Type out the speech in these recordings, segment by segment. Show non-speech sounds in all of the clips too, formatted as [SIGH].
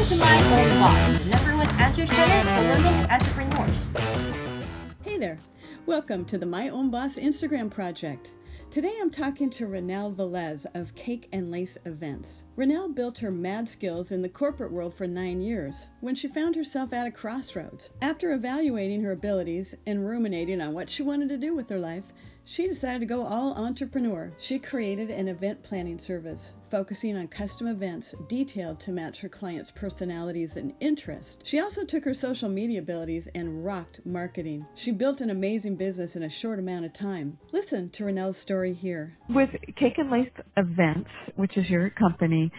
Welcome to My Own Boss, the number one answer center for women entrepreneurs. Hey there. Welcome to the My Own Boss Instagram project. Today I'm talking to Reneille Velez of Cake and Lace Events. Reneille built her mad skills in the corporate world for nine years when she found herself at a crossroads. After evaluating her abilities and ruminating on what she wanted to do with her life, she decided to go all entrepreneur. She created an event planning service focusing on custom events detailed to match her clients' personalities and interests. She also took her social media abilities and rocked marketing. She built an amazing business in a short amount of time. Listen to Reneille's story here. With Cake and Lace Events, which is your company,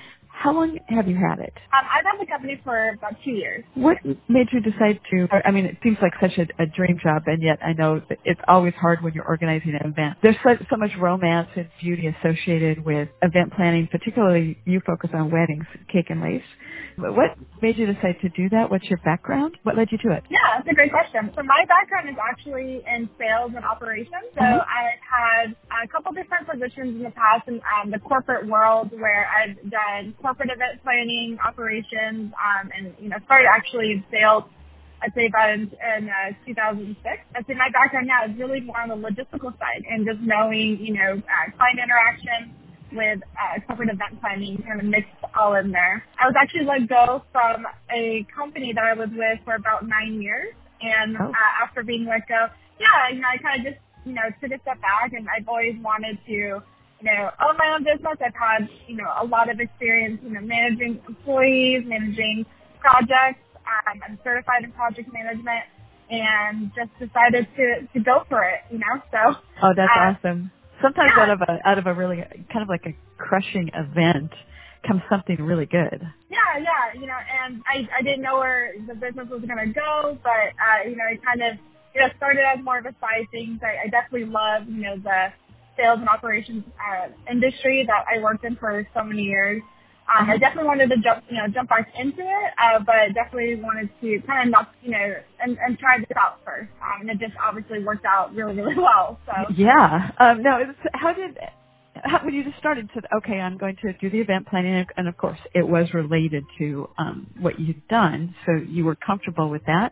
how long have you had it? Um, I've had the company for about two years. What made you decide to? I mean, it seems like such a, a dream job, and yet I know that it's always hard when you're organizing an event. There's so, so much romance and beauty associated with event planning, particularly you focus on weddings, cake and lace. What made you decide to do that? What's your background? What led you to it? Yeah, that's a great question. So my background is actually in sales and operations. So mm-hmm. I've had a couple different positions in the past in um, the corporate world where I've done corporate event planning, operations, um, and you know started actually in sales. I'd say about in, in uh, 2006. I'd say my background now is really more on the logistical side and just knowing, you know, uh, client interaction, with uh, corporate event planning, kind of mixed all in there. I was actually let go from a company that I was with for about nine years, and oh. uh, after being let go, yeah, you know, I kind of just you know took a step back, and I've always wanted to you know own my own business. I've had you know a lot of experience, you know, managing employees, managing projects. Um, I'm certified in project management and just decided to to go for it, you know. So Oh, that's uh, awesome sometimes yeah. out of a out of a really kind of like a crushing event comes something really good. Yeah, yeah, you know, and I I didn't know where the business was gonna go, but uh, you know, it kind of you know started as more of a side thing. I, I definitely love you know the sales and operations uh, industry that I worked in for so many years. Um, I definitely wanted to jump, you know, jump back into it, uh, but definitely wanted to kind of knock, you know, and, and try this out first. Um, and it just obviously worked out really, really [LAUGHS] well. So yeah. Um, no, how did how, when you just started to okay, I'm going to do the event planning, and of course, it was related to um, what you'd done, so you were comfortable with that.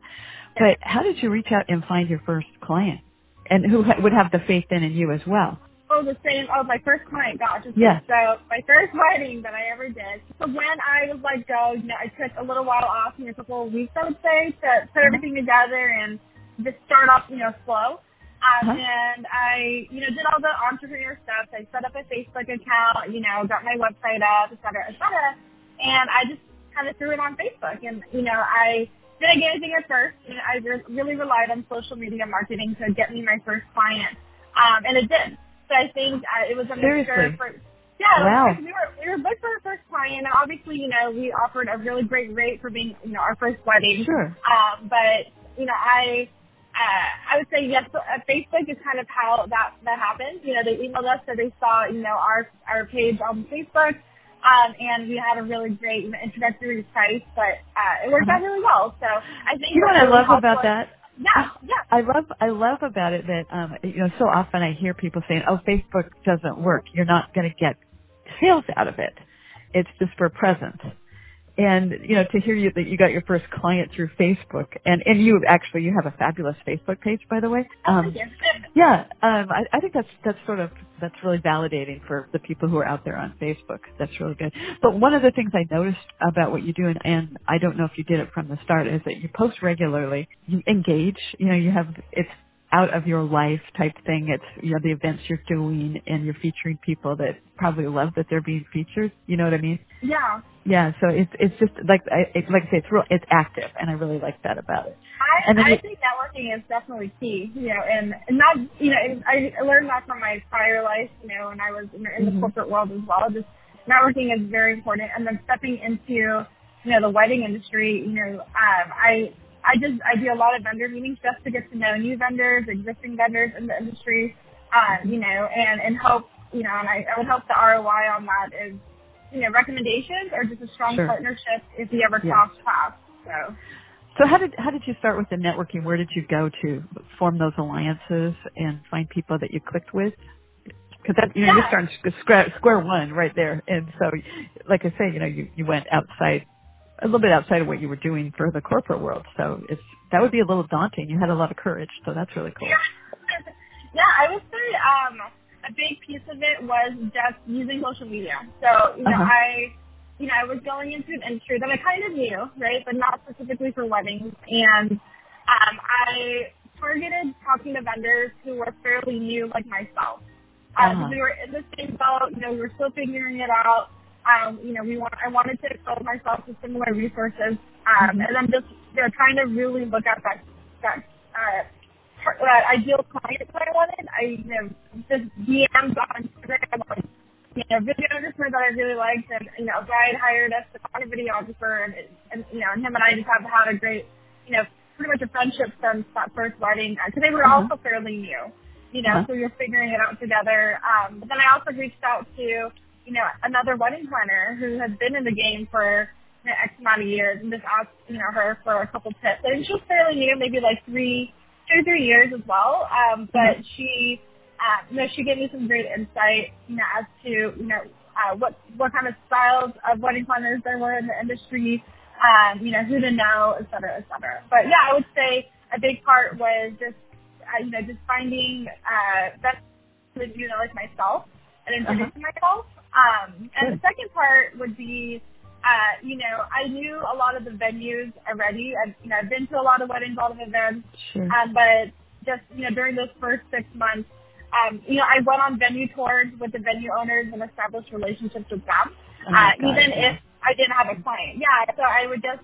But how did you reach out and find your first client, and who would have the faith in in you as well? Oh, the same. Oh, my first client, gosh. Yeah. So my first [LAUGHS] wedding that I ever did. So when I was let go, you know, I took a little while off, you know, a couple of weeks, I would say, to put everything together and just start off, you know, slow. Um, uh-huh. And I, you know, did all the entrepreneur stuff. I set up a Facebook account, you know, got my website up, et cetera, et cetera. And I just kind of threw it on Facebook. And, you know, I didn't get anything at first. I really relied on social media marketing to get me my first client. Um, and it did. I think uh, it was a mixture for yeah, wow. we were we were booked for our first client, and obviously, you know, we offered a really great rate for being, you know, our first wedding. Sure. Um, but you know, I uh, I would say yes. Uh, Facebook is kind of how that that happened. You know, they emailed us, so they saw, you know, our our page on Facebook, um, and we had a really great you know, introductory price, but uh, it worked out really well. So I think you know what I love about that yeah, yeah. I love I love about it that um you know so often I hear people saying, "Oh, Facebook doesn't work. You're not going to get sales out of it. It's just for presence." And you know to hear you that you got your first client through Facebook, and and you actually you have a fabulous Facebook page by the way. Um, yeah, um, I, I think that's that's sort of that's really validating for the people who are out there on Facebook. That's really good. But one of the things I noticed about what you do, and, and I don't know if you did it from the start, is that you post regularly. You engage. You know, you have it's out of your life type thing. It's you know the events you're doing, and you're featuring people that probably love that they're being featured. You know what I mean? Yeah. Yeah. So it's it's just like I it, like I say, it's real. It's active, and I really like that about it. I, I think networking is definitely key. You know, and, and not you know I learned that from my prior life. You know, when I was in, in the mm-hmm. corporate world as well. Just networking is very important, and then stepping into you know the wedding industry. You know, um, I I just I do a lot of vendor meetings just to get to know new vendors, existing vendors in the industry, uh, you know, and and hope you know, and I, I would hope the ROI on that is you know recommendations or just a strong sure. partnership if we ever yeah. cross paths. So. So how did how did you start with the networking? Where did you go to form those alliances and find people that you clicked with? Because that you know yeah. you're starting square square one right there, and so like I say, you know you you went outside a little bit outside of what you were doing for the corporate world. So it's that would be a little daunting. You had a lot of courage, so that's really cool. Yeah, [LAUGHS] yeah I would say um, a big piece of it was just using social media. So you know, uh-huh. I you know I was going into an industry that I kind of knew, right, but not specifically for weddings, and um, I targeted talking to vendors who were fairly new, like myself. Um, uh-huh. We were in the same boat, you know, we were still figuring it out um, you know, we want I wanted to expose myself to similar resources, um, and then just you know trying to really look at that that uh, that ideal client that I wanted. I you know just DMs on Instagram, like, you know, videographer that I really liked, and you know, Bride hired us to find a videographer, and, and you know, and him and I just have had a great, you know, pretty much a friendship since that first wedding because they were mm-hmm. also fairly new, you know, uh-huh. so we were figuring it out together. Um, but then I also reached out to you know, another wedding planner who has been in the game for you know, X amount of years and just asked, you know, her for a couple tips. And she's fairly new, maybe like three, two or three years as well. Um, but mm-hmm. she, uh, you know, she gave me some great insight, you know, as to, you know, uh, what, what kind of styles of wedding planners there were in the industry, um, you know, who to know, et cetera, et cetera. But yeah, I would say a big part was just, uh, you know, just finding, uh, that, you know, like myself and introducing uh-huh. myself. Um, and the second part would be, uh, you know, I knew a lot of the venues already. I've, you know, I've been to a lot of weddings, a lot of events. Sure. Um, but just, you know, during those first six months, um, you know, I went on venue tours with the venue owners and established relationships with them, oh uh, God, even yeah. if I didn't have a client. Yeah, so I would just,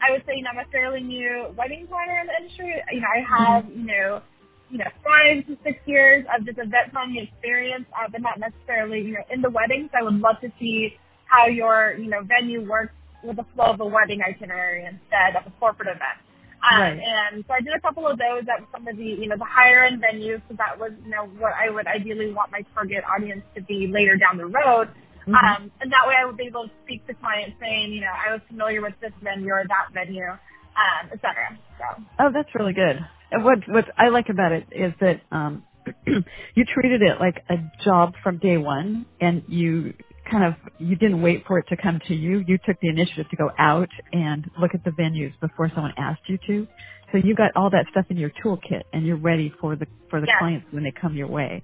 I would say, you know, I'm a fairly new wedding planner in the industry. You know, I have, mm-hmm. you know, you know, five to six years of just event planning experience, uh, but not necessarily, you know, in the weddings. I would love to see how your, you know, venue works with the flow of a wedding itinerary instead of a corporate event. Um, right. And so I did a couple of those at some of the, you know, the higher end venues. So that was, you know, what I would ideally want my target audience to be later down the road. Mm-hmm. Um, and that way I would be able to speak to clients saying, you know, I was familiar with this venue or that venue, um, et cetera. So. Oh, that's really good what what I like about it is that um [CLEARS THROAT] you treated it like a job from day one and you kind of you didn't wait for it to come to you. You took the initiative to go out and look at the venues before someone asked you to. So you got all that stuff in your toolkit and you're ready for the for the clients when they come your way.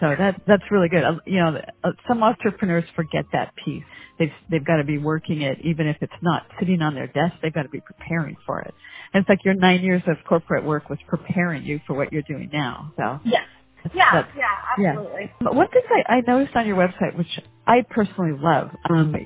So that that's really good. Uh, you know, uh, some entrepreneurs forget that piece. They've they've got to be working it, even if it's not sitting on their desk. They've got to be preparing for it. And it's like your nine years of corporate work was preparing you for what you're doing now. So yes. Yeah, yeah, absolutely. Yeah. But one thing I, I noticed on your website, which I personally love, um,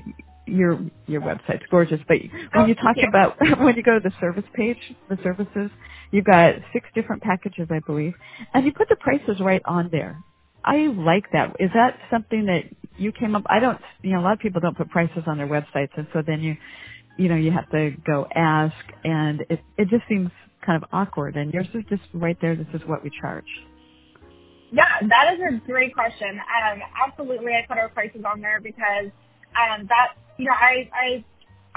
your your website's gorgeous, but when oh, you talk about [LAUGHS] when you go to the service page, the services, you've got six different packages, I believe, and you put the prices right on there. I like that. Is that something that you came up? I don't. You know, a lot of people don't put prices on their websites, and so then you you know, you have to go ask and it, it just seems kind of awkward and yours is just right there, this is what we charge. Yeah, that is a great question. Um, absolutely, I put our prices on there because um, that, you know, I, I,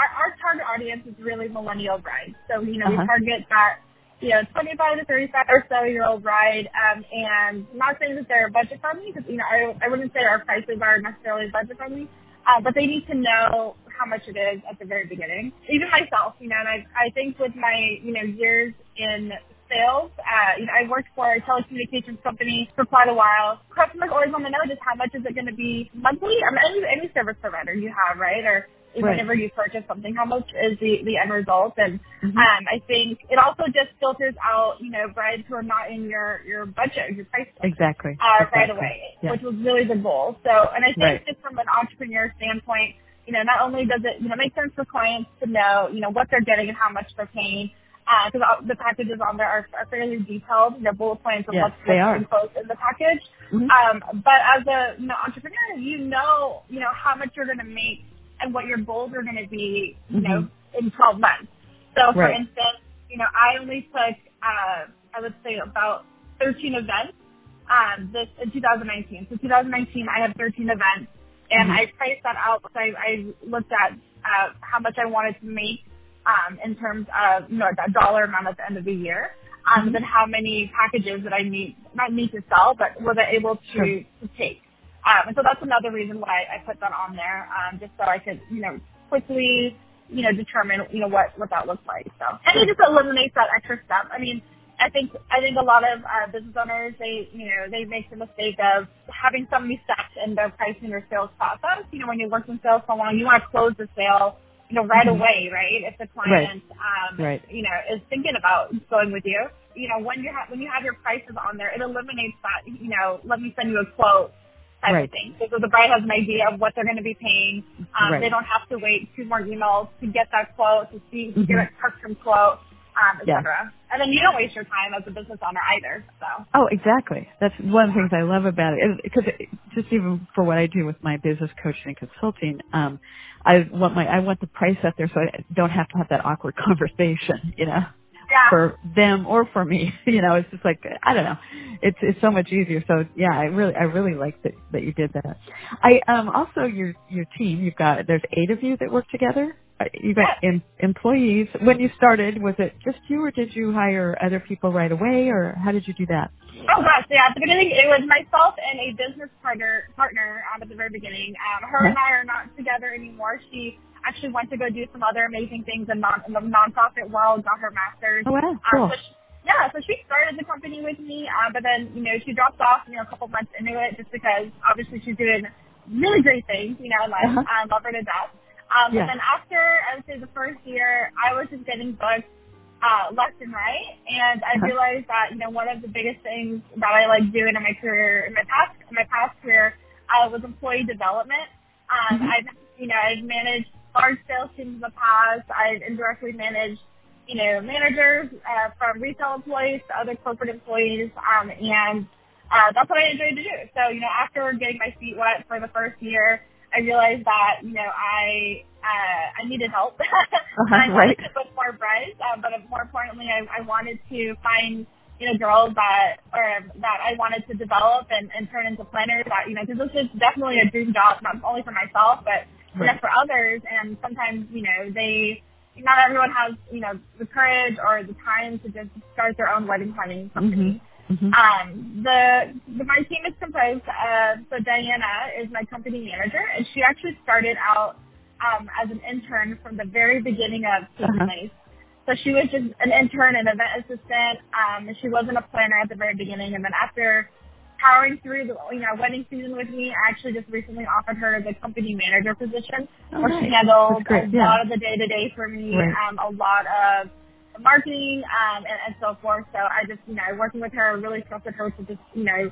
our, our target audience is really millennial brides. So, you know, uh-huh. we target that, you know, 25 to 35 or so year old bride. Um, and not saying that they're budget friendly because, you know, I, I wouldn't say our prices are necessarily budget friendly, uh, but they need to know how much it is at the very beginning. Even myself, you know, and I I think with my you know years in sales, uh, you know, I worked for a telecommunications company for quite a while. Customers always want to know just how much is it going to be monthly. I mean, any any service provider you have, right? Or right. whenever you purchase something, how much is the, the end result? And mm-hmm. um, I think it also just filters out, you know, brides who are not in your, your budget, your price point. Exactly. Uh, exactly. Right away, yeah. which was really the goal. So, and I think right. just from an entrepreneur standpoint, you know, not only does it, you know, make sense for clients to know, you know, what they're getting and how much they're paying, because uh, the packages on there are, are fairly detailed, you know, bullet points of yes, what's, what's enclosed in the package. Mm-hmm. Um, but as a, you know, entrepreneur, you know, you know, how much you're going to make and what your goals are going to be, you mm-hmm. know, in 12 months. So for right. instance, you know, I only took, uh, I would say about 13 events, um, this in 2019. So 2019, I had 13 events and mm-hmm. I priced that out because I, I looked at, uh, how much I wanted to make, um, in terms of, you know, that dollar amount at the end of the year. Um, mm-hmm. then how many packages that I need, not need to sell, but was I able to, sure. to take. Um, and so that's another reason why I put that on there, um, just so I could, you know, quickly you know, determine, you know, what, what that looks like. So, and it just eliminates that extra step. I mean, I think I think a lot of uh, business owners they you know they make the mistake of having so many steps in their pricing or sales process. You know when you work in sales so long, you want to close the sale you know right Mhm. away, right? If the client um, Right. you know is thinking about going with you, you know when you have when you have your prices on there, it eliminates that you know let me send you a quote type Right. of thing. So the bride has an idea of what they're going to be paying. Um, Right. They don't have to wait two more emails to get that quote to see to get Mhm. a custom quote, um, et Yeah. cetera. And then you don't waste your time as a business owner either. So. Oh, exactly. That's one of the things I love about it. Because just even for what I do with my business coaching and consulting, um, I want my I want the price up there so I don't have to have that awkward [LAUGHS] conversation. You know. Yeah. for them or for me. [LAUGHS] You know, it's just like I don't know. It's it's so much easier. So yeah, I really I really like that that you did that. I um also your your team. You've got there's eight of you that work together. Uh, You got em- employees. When you started, was it just you, or did you hire other people right away, or how did you do that? Oh gosh, yeah. At the beginning, it was myself and a business partner partner um, at the very beginning. Um, her and I are not together anymore. She actually went to go do some other amazing things in, non, in the nonprofit world, got her master's. Oh wow, Um, so she, yeah, so she started the company with me, uh, but then you know she dropped off, you know, a couple months into it, just because obviously she's doing really great things, you know, and I Uh-huh. um, love her to death. Um, Yeah. But then after I would say the first year, I was just getting booked uh, left and right, and I Uh-huh. realized that you know one of the biggest things that I like doing in my career, in my past, in my past career, uh, was employee development. Um, Mhm. I've you know I've managed large sales teams in the past. I've indirectly managed you know managers uh, from retail employees to other corporate employees, um, and uh, that's what I enjoyed to do. So you know after getting my feet wet for the first year. I realized that you know I uh, I needed help. [LAUGHS] Uh-huh, I wanted right. to book more brides, uh, but more importantly, I, I wanted to find you know girls that or that I wanted to develop and, and turn into planners. That you know because this is definitely a dream job, not only for myself but know, for others. And sometimes you know they not everyone has you know the courage or the time to just start their own wedding planning company. Mhm. Um, the, the my team is composed of so Diana is my company manager, and she actually started out um, as an intern from the very beginning of Kate Uh-huh. So she was just an intern and event assistant. Um, and she wasn't a planner at the very beginning, and then after powering through the you know wedding season with me, I actually just recently offered her the company manager position, Oh, where she handled a yeah. lot of the day to day for me, Right. um, a lot of marketing um, and, and so forth. So I just, you know, working with her, really trusted her to just, you know,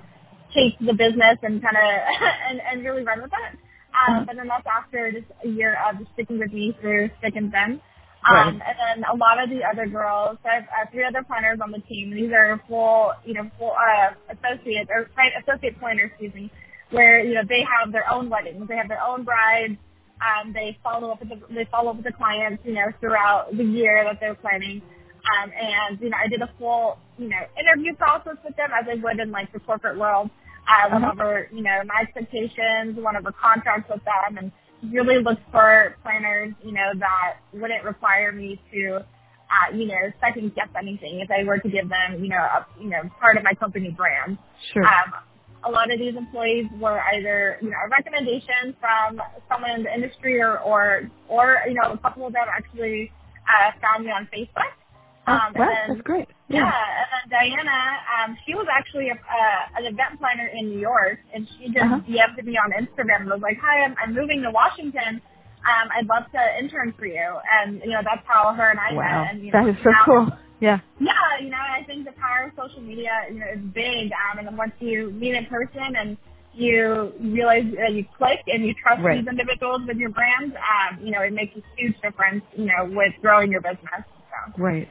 take the business and kind of [LAUGHS] and, and really run with it. Um, Uh-huh. But then that's after just a year of just sticking with me through thick and thin. Right. Um, and then a lot of the other girls, so I have uh, three other planners on the team. These are full, you know, full uh, associates or right, associate planners, excuse me, where you know they have their own weddings, they have their own brides. Um, they follow up with the they follow up with the clients, you know, throughout the year that they're planning. Um, and you know, I did a full, you know, interview process with them as I would in like the corporate world. I went over, you know, my expectations, went over contracts with them, and really looked for planners, you know, that wouldn't require me to, uh, you know, second guess anything if I were to give them, you know, a, you know, part of my company brand. Sure. Um, a lot of these employees were either, you know, a recommendation from someone in the industry or, or, or, you know, a couple of them actually, uh, found me on Facebook. Oh, Um, wow, and then, that's great. yeah, and then Diana, um, she was actually a, uh, an event planner in New York, and she just Uh-huh. DM'd me on Instagram and was like, "Hi, I'm, I'm moving to Washington. Um, I'd love to intern for you." And you know, that's how her and I Wow, met. And you know, that is so now- cool. Yeah. Yeah, you know, I think the power of social media, you know, is big. Um, and then once you meet in person and you realize that you click and you trust Right. these individuals with your brand, um, you know, it makes a huge difference, you know, with growing your business. So. Right.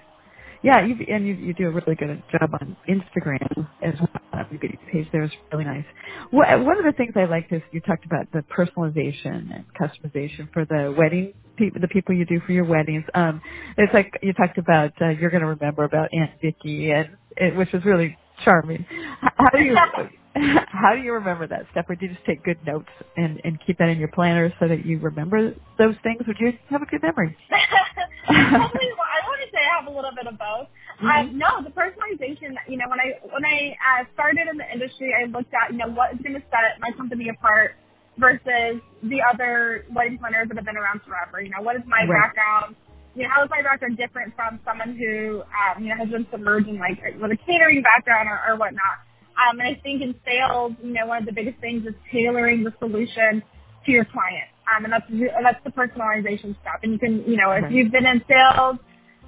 Yeah, you and you you do a really good job on Instagram as well. Your page there is really nice. What, one of the things I liked is you talked about the personalization and customization for the wedding people, the people you do for your weddings. Um, it's like you talked about uh, you're going to remember about Aunt Vicky, and it, which was really charming. How, how do you [LAUGHS] how do you remember that stuff? Or do you just take good notes and and keep that in your planner so that you remember those things? Do you have a good memory [LAUGHS] well, I want to say I have a little bit of Mhm. Um, no, the personalization. You know, when I when I uh, started in the industry, I looked at you know what is going to set my company apart versus the other wedding planners that have been around forever. You know, what is my Right. background? You know, how is my background different from someone who, um, you know, has been submerged in like with a catering background or, or whatnot? Um, and I think in sales, you know, one of the biggest things is tailoring the solution to your client. Um, and that's that's the personalization step. And you can, you know, if you've been in sales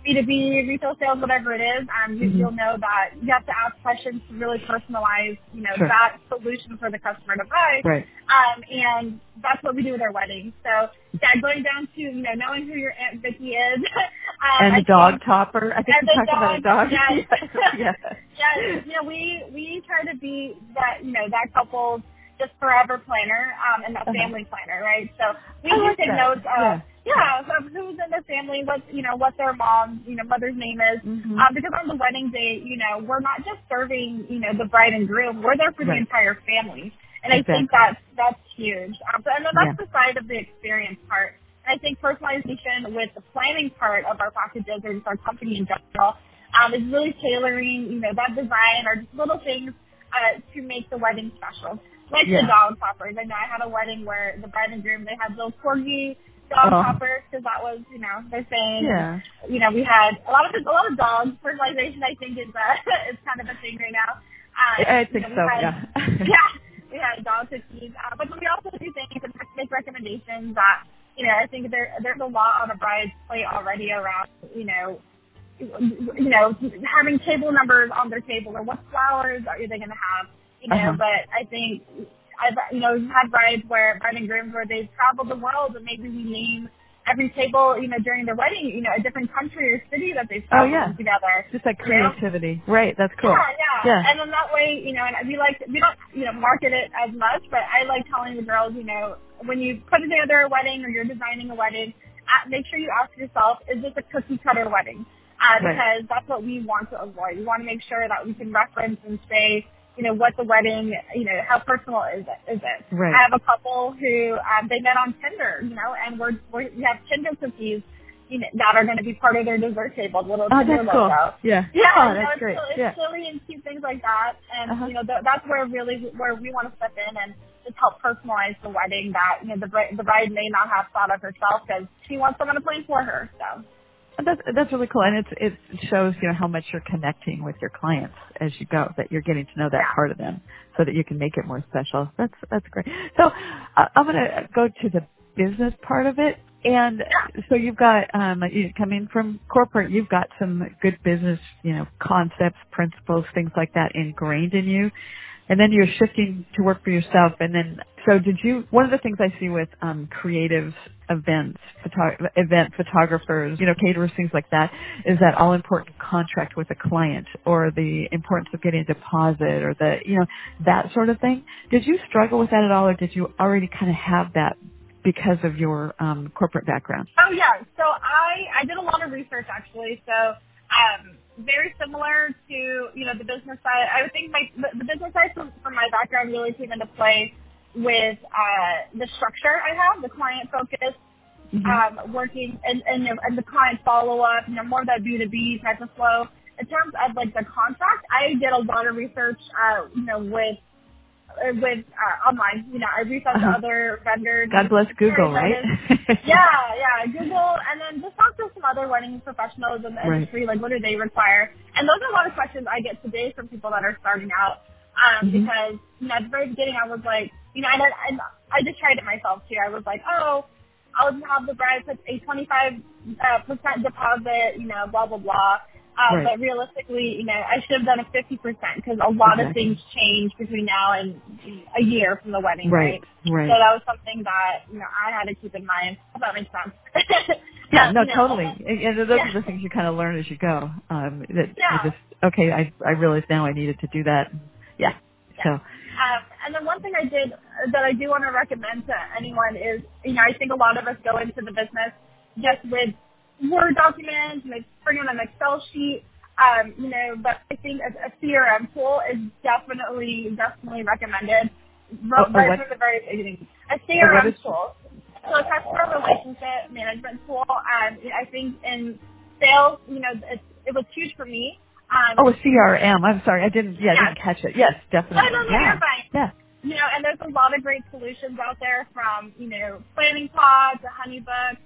B2B, retail sales, whatever it is, um, you, mm-hmm. you'll know that you have to ask questions to really personalize, you know, sure. that solution for the customer to buy. Right. Um, and that's what we do with our weddings. So, yeah, going down to, you know, knowing who your Aunt Vicky is. [LAUGHS] um, and the dog think, topper. I think you talked dog, about a dog. Yes. [LAUGHS] yes. [LAUGHS] yes. You know, we, we try to be that, you know, that couple's just forever planner, um, and that uh-huh. family planner, right? So we I like take that. notes of, yeah yeah, of who's in the family, what you know, what their mom, you know, mother's name is. Mm-hmm. Um, because on the wedding day, you know, we're not just serving, you know, the bride and groom. We're there for right. the entire family, and exactly. I think that's that's huge. Um, so, and then that's yeah. the side of the experience part. And I think personalization with the planning part of our packages or just our company in general um, is really tailoring, you know, that design or just little things uh, to make the wedding special. Like yeah. the dog toppers. I know I had a wedding where the bride and groom they had little corgi dog oh. hoppers because that was, you know, they're saying, yeah. you know, we had a lot of a lot of dog fertilization. I think is uh, [LAUGHS] is kind of a thing right now. Uh, I think you know, so. Had, yeah. [LAUGHS] yeah. We had dog cookies, uh, but we also do things and make recommendations that, you know, I think there there's a lot on a bride's plate already around, you know, you know, having table numbers on their table or what flowers are they going to have, you know. Uh-huh. But I think I've you know had brides where bride and grooms where they've traveled the world and maybe we name every table you know during their wedding you know a different country or city that they've traveled oh, yeah. together. Just like creativity, you know? right? That's cool. Yeah, yeah, yeah. And then that way you know and we like we don't you know market it as much, but I like telling the girls you know when you put together a wedding or you're designing a wedding, make sure you ask yourself is this a cookie cutter wedding? Uh, because right. that's what we want to avoid. We want to make sure that we can reference and say, you know, what the wedding, you know, how personal is it? Is it? Right. I have a couple who um, they met on Tinder, you know, and we're, we're we have Tinder cookies, you know, that are going to be part of their dessert table, little oh, Tinder that's cool. logo. Yeah. Yeah. Oh, that's great. It's, yeah. it's silly and cute things like that, and uh-huh. you know, th- that's where really where we want to step in and just help personalize the wedding that you know the bride the bride may not have thought of herself because she wants someone to plan for her. So. That's that's really cool, and it's it shows you know how much you're connecting with your clients as you go. That you're getting to know that part of them, so that you can make it more special. That's that's great. So uh, I'm going to go to the business part of it, and so you've got um, you coming from corporate, you've got some good business you know concepts, principles, things like that ingrained in you and then you're shifting to work for yourself. And then so did you one of the things i see with um creative events photo, event photographers you know caterers things like that is that all important contract with a client or the importance of getting a deposit or the you know that sort of thing. Did you struggle with that at all or did you already kind of have that because of your um corporate background? Oh yeah. So i i did a lot of research actually. So um very similar to you know the business side. I would think my the, the business side from, from my background really came into play with uh, the structure I have, the client focus, mm-hmm. um, working and and, and the client follow up, you know, more of that B two B type of flow. In terms of like the contract, I did a lot of research, uh, you know, with with uh, online. You know, I reached out uh-huh. to other vendors. God bless Google, right? [LAUGHS] yeah, yeah, Google, and then just talk to some other wedding professionals in the right. industry. Like, what do they require? And those are a lot of questions I get today from people that are starting out. Um, mm-hmm. because you know, at the very beginning, I was like, you know, and I, I just tried it myself too. I was like, oh, I'll have the bride put a 25 uh, percent deposit, you know, blah blah blah. Um, right. But realistically, you know, I should have done a 50% because a lot exactly. of things change between now and a year from the wedding, right? Right. right. So that was something that, you know, I had to keep in mind. If that makes sense. [LAUGHS] yeah, no, totally. And those yeah. are the things you kind of learn as you go. Um, that yeah. just, okay, I, I realize now I needed to do that. Yeah. yeah. So. Um, and then one thing I did that I do want to recommend to anyone is, you know, I think a lot of us go into the business just with Word documents and they bring in an Excel sheet. Um, you know, but I think a, a CRM tool is definitely, definitely recommended. Oh, right from the very beginning. A CRM tool. So a customer relationship management tool. Um, I think in sales, you know, it, it was huge for me. Um, oh, a CRM. I'm sorry, I didn't. Yeah, I didn't catch it. Yes, definitely. No, no, no, yeah. you're fine. Yeah. You know, and there's a lot of great solutions out there from you know Planning Pod to HoneyBook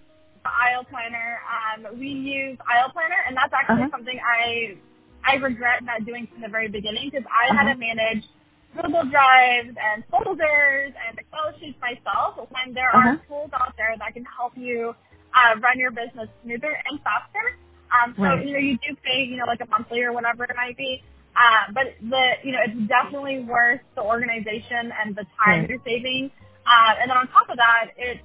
aisle planner. Um, we use aisle planner, and that's actually Uh-huh. something I I regret not doing from the very beginning because I had Uh-huh. to manage Google Drives and folders and Excel sheets myself. When there Uh-huh. are tools out there that can help you uh, run your business smoother and faster. Um, so Right. you know you do pay you know like a monthly or whatever it might be. Uh, but the you know it's definitely worth the organization and the time Right. you're saving. Uh, and then on top of that, it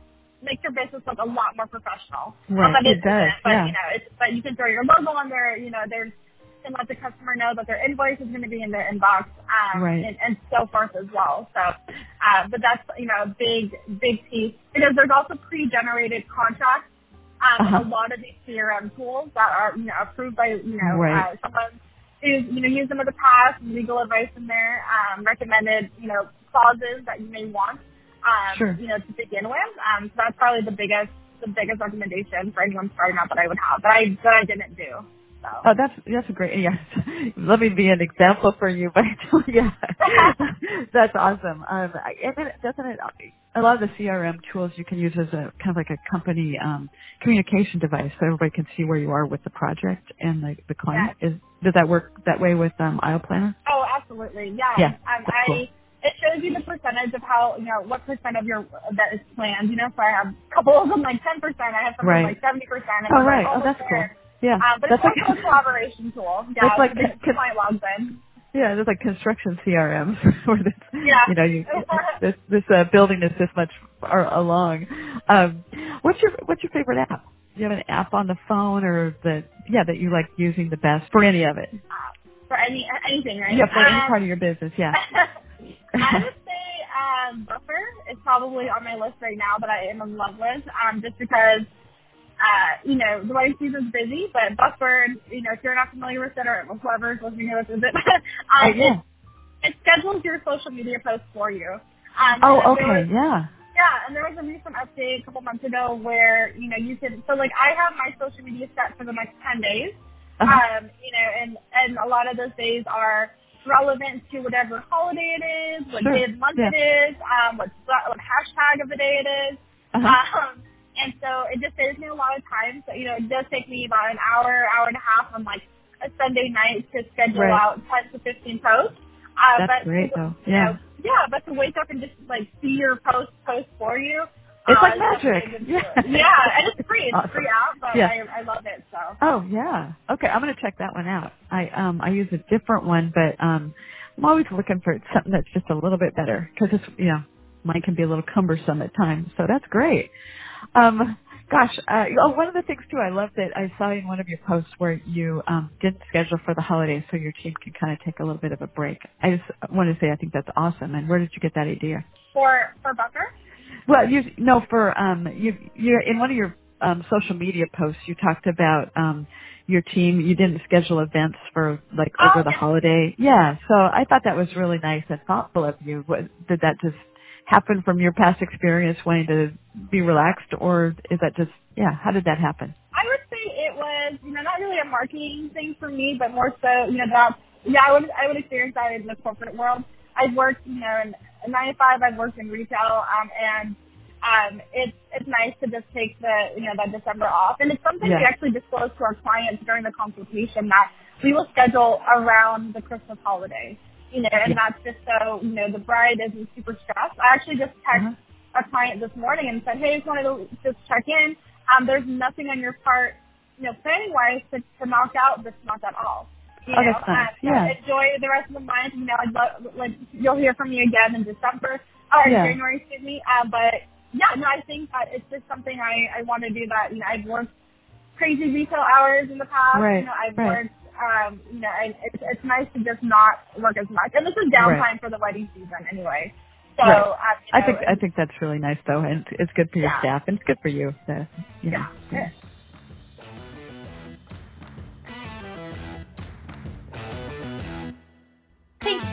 makes your business look a lot more professional. Right, it does, But yeah. you know, it's but you can throw your logo on there. You know, there's and let the customer know that their invoice is going to be in their inbox, um, Right. and, and so forth as well. So, uh, but that's you know a big big piece because there's also pre-generated contracts. Um, Uh-huh. A lot of these CRM tools that are you know approved by you know Right. uh, someone who's you know used them in the past, legal advice in there, um, recommended you know clauses that you may want, um, Sure. you know to begin with. Um, so that's probably the biggest the biggest recommendation for anyone starting out that I would have that I that I didn't do. So. Oh, that's that's a great. Yes, [LAUGHS] let me be an example for you. [LAUGHS] But yeah, [LAUGHS] that's awesome. Um, I- and then doesn't it? A lot of the CRM tools you can use as a kind of like a company um, communication device, so everybody can see where you are with the project and the, the client. Is does that work that way with um, Planner? Oh, absolutely. Yeah. Yeah, Um, that's I cool. It shows you the percentage of how you know what percent of your that is planned. You know, so I have a couple of them like ten percent. I have some Right. like seventy percent. Oh, right. Oh, that's cool. Yeah, Um, but that's it's like also a collaboration tool. [LAUGHS] Yeah, That's like the con- client logs in. yeah, there's like construction CRM [LAUGHS] where this, Yeah. you know, [LAUGHS] you, this this uh, building is this much far along. Um, what's your what's your favorite app? Do you have an app on the phone or the yeah that you like using the best for any of it? for any anything, right? Yeah, for any Um, part of your business. Yeah. I would say um, Buffer is probably on my list right now that I am in love with, um, just because, uh, you know, the wedding season's busy, but Buffer, you know, if you're not familiar with it or whoever's listening to this is it, Oh, [LAUGHS] um, yeah. it, it schedules your social media posts for you. Um, Oh, okay. was- Yeah. yeah, and there was a recent update a couple months ago where, you know, you can, so like I have my social media set for the next 10 days. Uh-huh. Um, you know, and, and a lot of those days are relevant to whatever holiday it is, what Sure, day of the month yeah. it is, um, what, what hashtag of the day it is. Uh-huh. Um, and so it just saves me a lot of time. So, you know, it does take me about an hour, hour and a half on like a Sunday night to schedule Right. out 10 to 15 posts. Uh, That's but great, though. you Yeah. know, yeah, but to wake up and just like see your post post for you. It's uh, like magic. definitely Yeah. Yeah, and it's free. It's Awesome. free app, but Yeah. I, I love it. So. Oh yeah. Okay, I'm gonna check that one out. I um I use a different one, but um I'm always looking for something that's just a little bit better because it's you know mine can be a little cumbersome at times. So that's great. Um, gosh, uh, oh one of the things too I love that I saw in one of your posts where you um didn't schedule for the holidays so your team can kind of take a little bit of a break. I just want to say I think that's awesome. And where did you get that idea? For for Buffer. Well, you no for um you you in one of your um social media posts you talked about um your team you didn't schedule events for like Oh, over the yeah. holiday. Yeah, so I thought that was really nice and thoughtful of you. What, did that just happen from your past experience wanting to be relaxed or is that just yeah, how did that happen? I would say it was, you know, not really a marketing thing for me, but more so, you know, that yeah, I would I would experience that in the corporate world. I've worked, you know, in, to five. I've worked in retail, um, and um, it's it's nice to just take the you know that December off, and it's something we actually disclose to our clients during the consultation that we will schedule around the Christmas holiday. You know, and Yeah. that's just so you know the bride isn't super stressed. I actually just texted Uh-huh. a client this morning and said, hey, just wanted to just check in. Um, there's nothing on your part, you know, planning wise to, to knock out this month at all. You Oh, know, that's nice. uh, Yeah. enjoy the rest of the month. You know, I'd love, like you'll hear from me again in December or Yeah. January, excuse me. Um, but yeah, no, I think that it's just something I I want to do. That you know, I've worked crazy retail hours in the past. Right, You know, I've right. worked. Um, you know, and it's it's nice to just not work as much. And this is downtime Right. for the wedding season anyway. So Right. uh, you I think I think that's really nice though and it's good for your Yeah. staff and it's good for you. So, you know. yeah.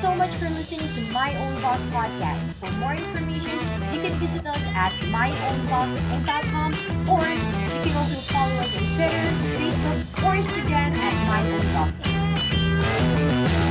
So much for listening to My Own Boss podcast. For more information, you can visit us at myownbossinc.com or you can also follow us on Twitter, Facebook, or Instagram at My Own Boss.